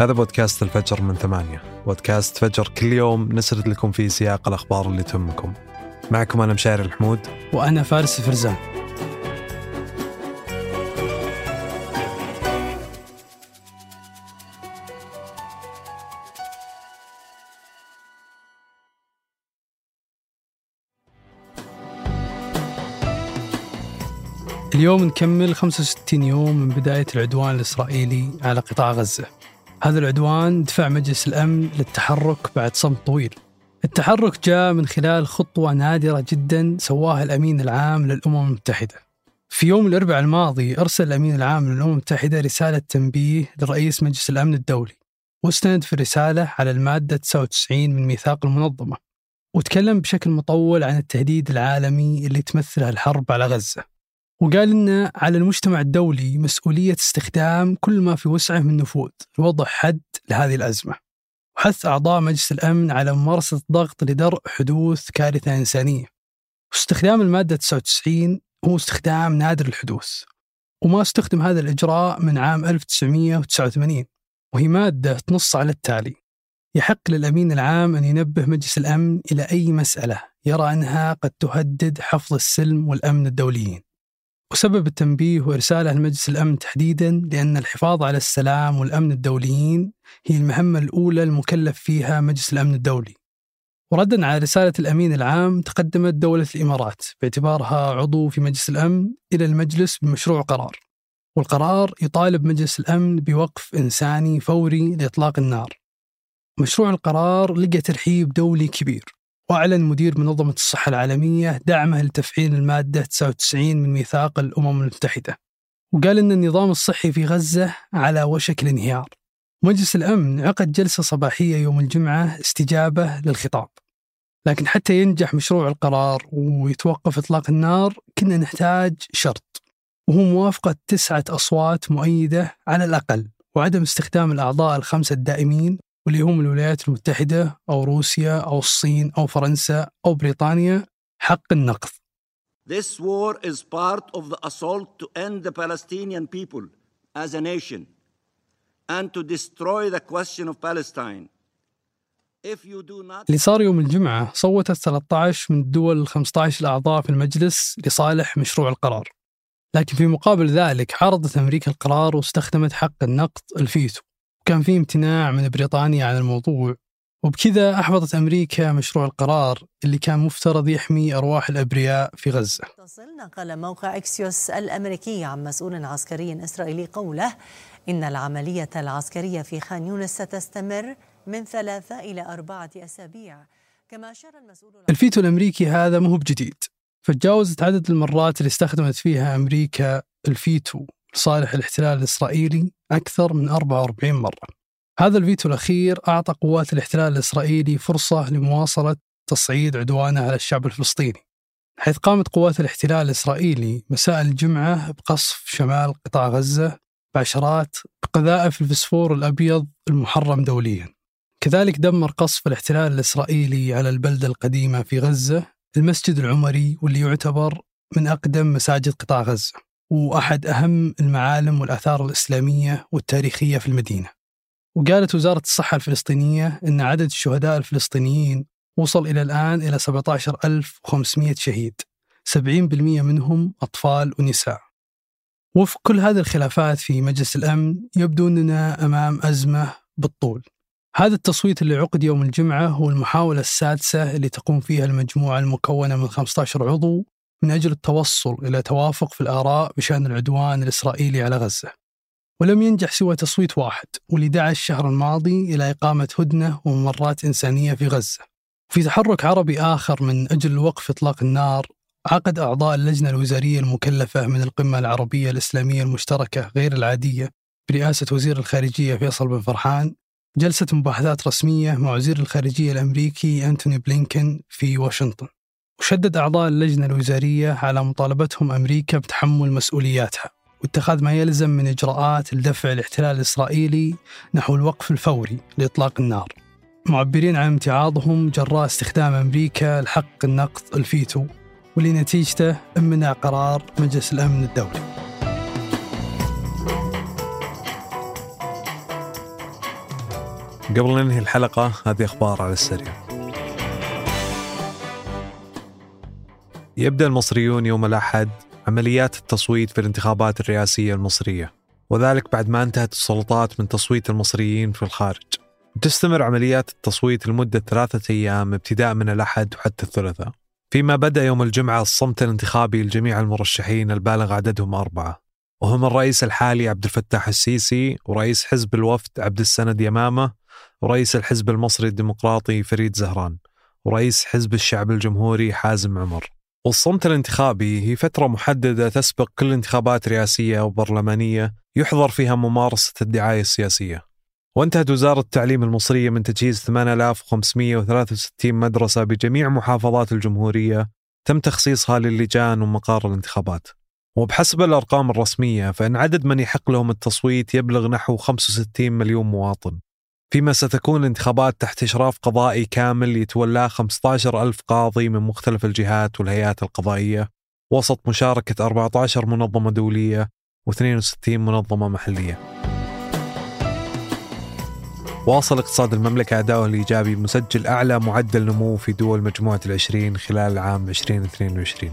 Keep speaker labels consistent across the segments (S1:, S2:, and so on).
S1: هذا بودكاست الفجر من ثمانية. بودكاست فجر كل يوم نسرد لكم فيه سياق الأخبار اللي تهمكم. معكم أنا مشاري الحمود.
S2: وأنا فارس فرزان. اليوم نكمل 65 يوم من بداية العدوان الإسرائيلي على قطاع غزة. هذا العدوان دفع مجلس الأمن للتحرك بعد صمت طويل. التحرك جاء من خلال خطوة نادرة جدا سواها الأمين العام للأمم المتحدة. في يوم الأربعاء الماضي أرسل الأمين العام للأمم المتحدة رسالة تنبيه لرئيس مجلس الأمن الدولي واستند في الرسالة على المادة 99 من ميثاق المنظمة وتكلم بشكل مطول عن التهديد العالمي اللي تمثله الحرب على غزة. وقال إن على المجتمع الدولي مسؤولية استخدام كل ما في وسعه من نفوذ لوضع حد لهذه الأزمة. وحث أعضاء مجلس الأمن على ممارسة الضغط لدرء حدوث كارثة إنسانية. واستخدام المادة 99 هو استخدام نادر الحدوث. وما استخدم هذا الإجراء من عام 1989 وهي مادة تنص على التالي. يحق للأمين العام أن ينبه مجلس الأمن إلى أي مسألة يرى أنها قد تهدد حفظ السلم والأمن الدوليين. وسبب التنبيه وإرساله لمجلس الأمن تحديدا لأن الحفاظ على السلام والأمن الدوليين هي المهمة الأولى المكلف فيها مجلس الأمن الدولي. وردا على رسالة الأمين العام تقدمت دولة الإمارات باعتبارها عضو في مجلس الأمن إلى المجلس بمشروع قرار والقرار يطالب مجلس الأمن بوقف إنساني فوري لإطلاق النار. مشروع القرار لقى ترحيب دولي كبير. وأعلن مدير منظمة الصحة العالمية دعمه لتفعيل المادة 99 من ميثاق الأمم المتحدة. وقال أن النظام الصحي في غزة على وشك الانهيار. مجلس الأمن عقد جلسة صباحية يوم الجمعة استجابة للخطاب. لكن حتى ينجح مشروع القرار ويتوقف إطلاق النار كنا نحتاج شرط. وهو موافقة تسعة أصوات مؤيدة على الأقل وعدم استخدام الأعضاء الخمسة الدائمين واللي هم الولايات المتحدة أو روسيا أو الصين أو فرنسا أو بريطانيا حق النقض.
S3: This war is part of the assault to end the Palestinian people as a nation and to destroy the question of Palestine. If you do not
S2: اللي صار يوم الجمعة صوتت 13 من الدول ال 15 الأعضاء في المجلس لصالح مشروع القرار. لكن في مقابل ذلك عرضت أمريكا القرار واستخدمت حق النقض الفيتو. وكان في امتناع من بريطانيا عن الموضوع. وبكذا أحبطت أمريكا مشروع القرار اللي كان مفترض يحمي أرواح الأبرياء في غزة.
S4: تصل نقل موقع أكسيوس الأمريكي عن مسؤول عسكري إسرائيلي قوله إن العملية العسكرية في خان يونس ستستمر من ثلاثة إلى أربعة أسابيع. كما أشار المسؤول
S2: الفيتو الأمريكي هذا مو بجديد. فتجاوزت عدد المرات اللي استخدمت فيها أمريكا الفيتو لصالح الاحتلال الإسرائيلي أكثر من 44 مرة. هذا الفيتو الأخير أعطى قوات الاحتلال الإسرائيلي فرصة لمواصلة تصعيد عدوانه على الشعب الفلسطيني حيث قامت قوات الاحتلال الإسرائيلي مساء الجمعة بقصف شمال قطاع غزة بعشرات بقذائف الفسفور الأبيض المحرم دوليا. كذلك دمر قصف الاحتلال الإسرائيلي على البلدة القديمة في غزة المسجد العمري واللي يعتبر من أقدم مساجد قطاع غزة. وأحد أهم المعالم والآثار الإسلامية والتاريخية في المدينة. وقالت وزارة الصحة الفلسطينية أن عدد الشهداء الفلسطينيين وصل إلى الآن إلى 17500 شهيد 70% منهم أطفال ونساء. وفق كل هذه الخلافات في مجلس الأمن يبدو أننا أمام أزمة بالطول. هذا التصويت اللي عقد يوم الجمعة هو المحاولة السادسة اللي تقوم فيها المجموعة المكونة من 15 عضو من أجل التوصل إلى توافق في الآراء بشأن العدوان الإسرائيلي على غزة. ولم ينجح سوى تصويت واحد واللي دعا الشهر الماضي إلى إقامة هدنة وممرات إنسانية في غزة. في تحرك عربي آخر من أجل وقف إطلاق النار عقد أعضاء اللجنة الوزارية المكلفة من القمة العربية الإسلامية المشتركة غير العادية برئاسة وزير الخارجية فيصل بن فرحان جلسة مباحثات رسمية مع وزير الخارجية الأمريكي أنتوني بلينكن في واشنطن. وشدد أعضاء اللجنة الوزارية على مطالبتهم أمريكا بتحمل مسؤولياتها واتخاذ ما يلزم من إجراءات لدفع الاحتلال الإسرائيلي نحو الوقف الفوري لإطلاق النار. معبرين عن امتعاضهم جراء استخدام أمريكا لحق النقض الفيتو واللي نتيجته امنع قرار مجلس الأمن الدولي.
S1: قبل ننهي الحلقة هذه أخبار على السريع. يبدأ المصريون يوم الأحد عمليات التصويت في الانتخابات الرئاسية المصرية وذلك بعد ما انتهت السلطات من تصويت المصريين في الخارج. تستمر عمليات التصويت لمدة ثلاثة أيام ابتداء من الأحد وحتى الثلاثاء. فيما بدأ يوم الجمعة الصمت الانتخابي لجميع المرشحين البالغ عددهم أربعة وهم الرئيس الحالي عبد الفتاح السيسي ورئيس حزب الوفد عبد السند يمامة ورئيس الحزب المصري الديمقراطي فريد زهران ورئيس حزب الشعب الجمهوري حازم عمر. والصمت الانتخابي هي فترة محددة تسبق كل انتخابات رئاسية أو برلمانية يحظر فيها ممارسة الدعاية السياسية. وانتهت وزارة التعليم المصرية من تجهيز 8563 مدرسة بجميع محافظات الجمهورية تم تخصيصها للجان ومقار الانتخابات. وبحسب الأرقام الرسمية فإن عدد من يحق لهم التصويت يبلغ نحو 65 مليون مواطن. فيما ستكون الانتخابات تحت إشراف قضائي كامل يتولاه 15 ألف قاضي من مختلف الجهات والهيئات القضائية وسط مشاركة 14 منظمة دولية و62 منظمة محلية. واصل اقتصاد المملكة أداؤه الإيجابي مسجل أعلى معدل نمو في دول مجموعة العشرين خلال عام 2022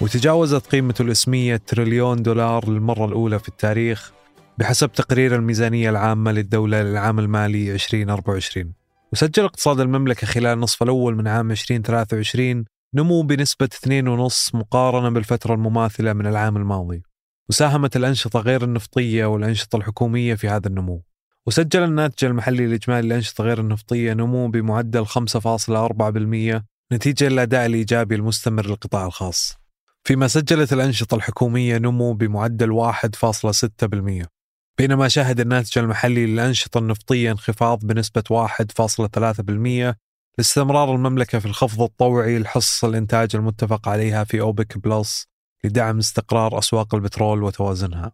S1: وتجاوزت قيمته الاسمية تريليون دولار للمرة الأولى في التاريخ بحسب تقرير الميزانية العامة للدولة للعام المالي 2024 وسجل اقتصاد المملكة خلال النصف الأول من عام 2023 نمو بنسبة 2.5 مقارنة بالفترة المماثلة من العام الماضي. وساهمت الأنشطة غير النفطية والأنشطة الحكومية في هذا النمو. وسجل الناتج المحلي الإجمالي للأنشطة غير النفطية نمو بمعدل 5.4% نتيجة للأداء الإيجابي المستمر للقطاع الخاص. فيما سجلت الأنشطة الحكومية نمو بمعدل 1.6% بينما شهد الناتج المحلي للأنشطة النفطية انخفاض بنسبة 1.3% لاستمرار المملكة في الخفض الطوعي لحصص الإنتاج المتفق عليها في أوبك بلس لدعم استقرار أسواق البترول وتوازنها.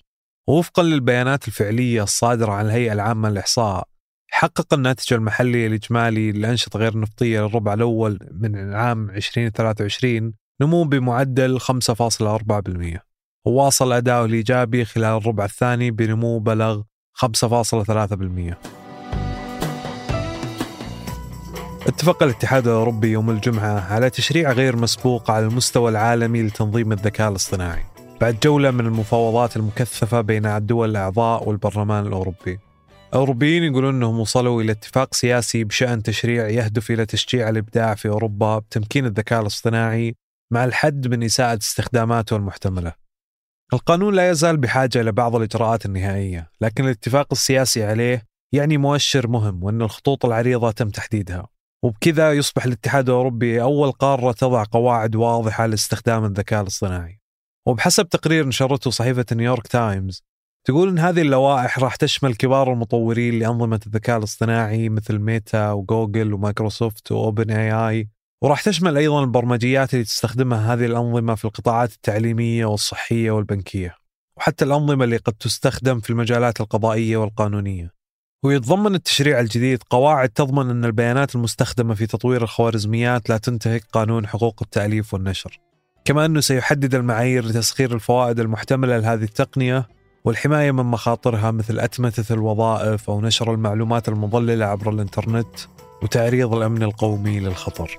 S1: ووفقا للبيانات الفعلية الصادرة عن الهيئة العامة للإحصاء حقق الناتج المحلي الإجمالي للأنشطة غير النفطية للربع الأول من العام 2023 نمو بمعدل 5.4% وواصل أداؤه الإيجابي خلال الربع الثاني بنمو بلغ 5.3% اتفق الاتحاد الأوروبي يوم الجمعة على تشريع غير مسبوق على المستوى العالمي لتنظيم الذكاء الاصطناعي بعد جولة من المفاوضات المكثفة بين الدول الأعضاء والبرلمان الأوروبي. الأوروبيين يقولون أنهم وصلوا إلى اتفاق سياسي بشأن تشريع يهدف إلى تشجيع الإبداع في أوروبا بتمكين الذكاء الاصطناعي مع الحد من إساءة استخداماته المحتملة. القانون لا يزال بحاجة إلى بعض الإجراءات النهائية لكن الاتفاق السياسي عليه يعني مؤشر مهم وأن الخطوط العريضة تم تحديدها. وبكذا يصبح الاتحاد الأوروبي أول قارة تضع قواعد واضحة لاستخدام الذكاء الاصطناعي. وبحسب تقرير نشرته صحيفة نيويورك تايمز تقول إن هذه اللوائح راح تشمل كبار المطورين لأنظمة الذكاء الاصطناعي مثل ميتا وجوجل ومايكروسوفت وأوبن إي آي وراح تشمل أيضا البرمجيات اللي تستخدمها هذه الأنظمة في القطاعات التعليمية والصحية والبنكية وحتى الأنظمة اللي قد تستخدم في المجالات القضائية والقانونية ويتضمن التشريع الجديد قواعد تضمن أن البيانات المستخدمة في تطوير الخوارزميات لا تنتهك قانون حقوق التأليف والنشر كما أنه سيحدد المعايير لتسخير الفوائد المحتملة لهذه التقنية والحماية من مخاطرها مثل أتمتة الوظائف أو نشر المعلومات المضللة عبر الإنترنت وتعريض الأمن القومي للخطر.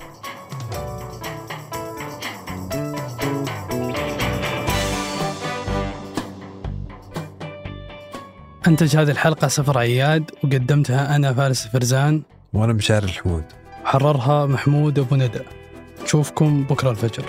S2: أنتج هذه الحلقة سفر عياد وقدمتها أنا فارس فرزان
S1: وأنا مشاري الحمود
S2: حررها محمود أبو ندى. نشوفكم بكرة الفجر.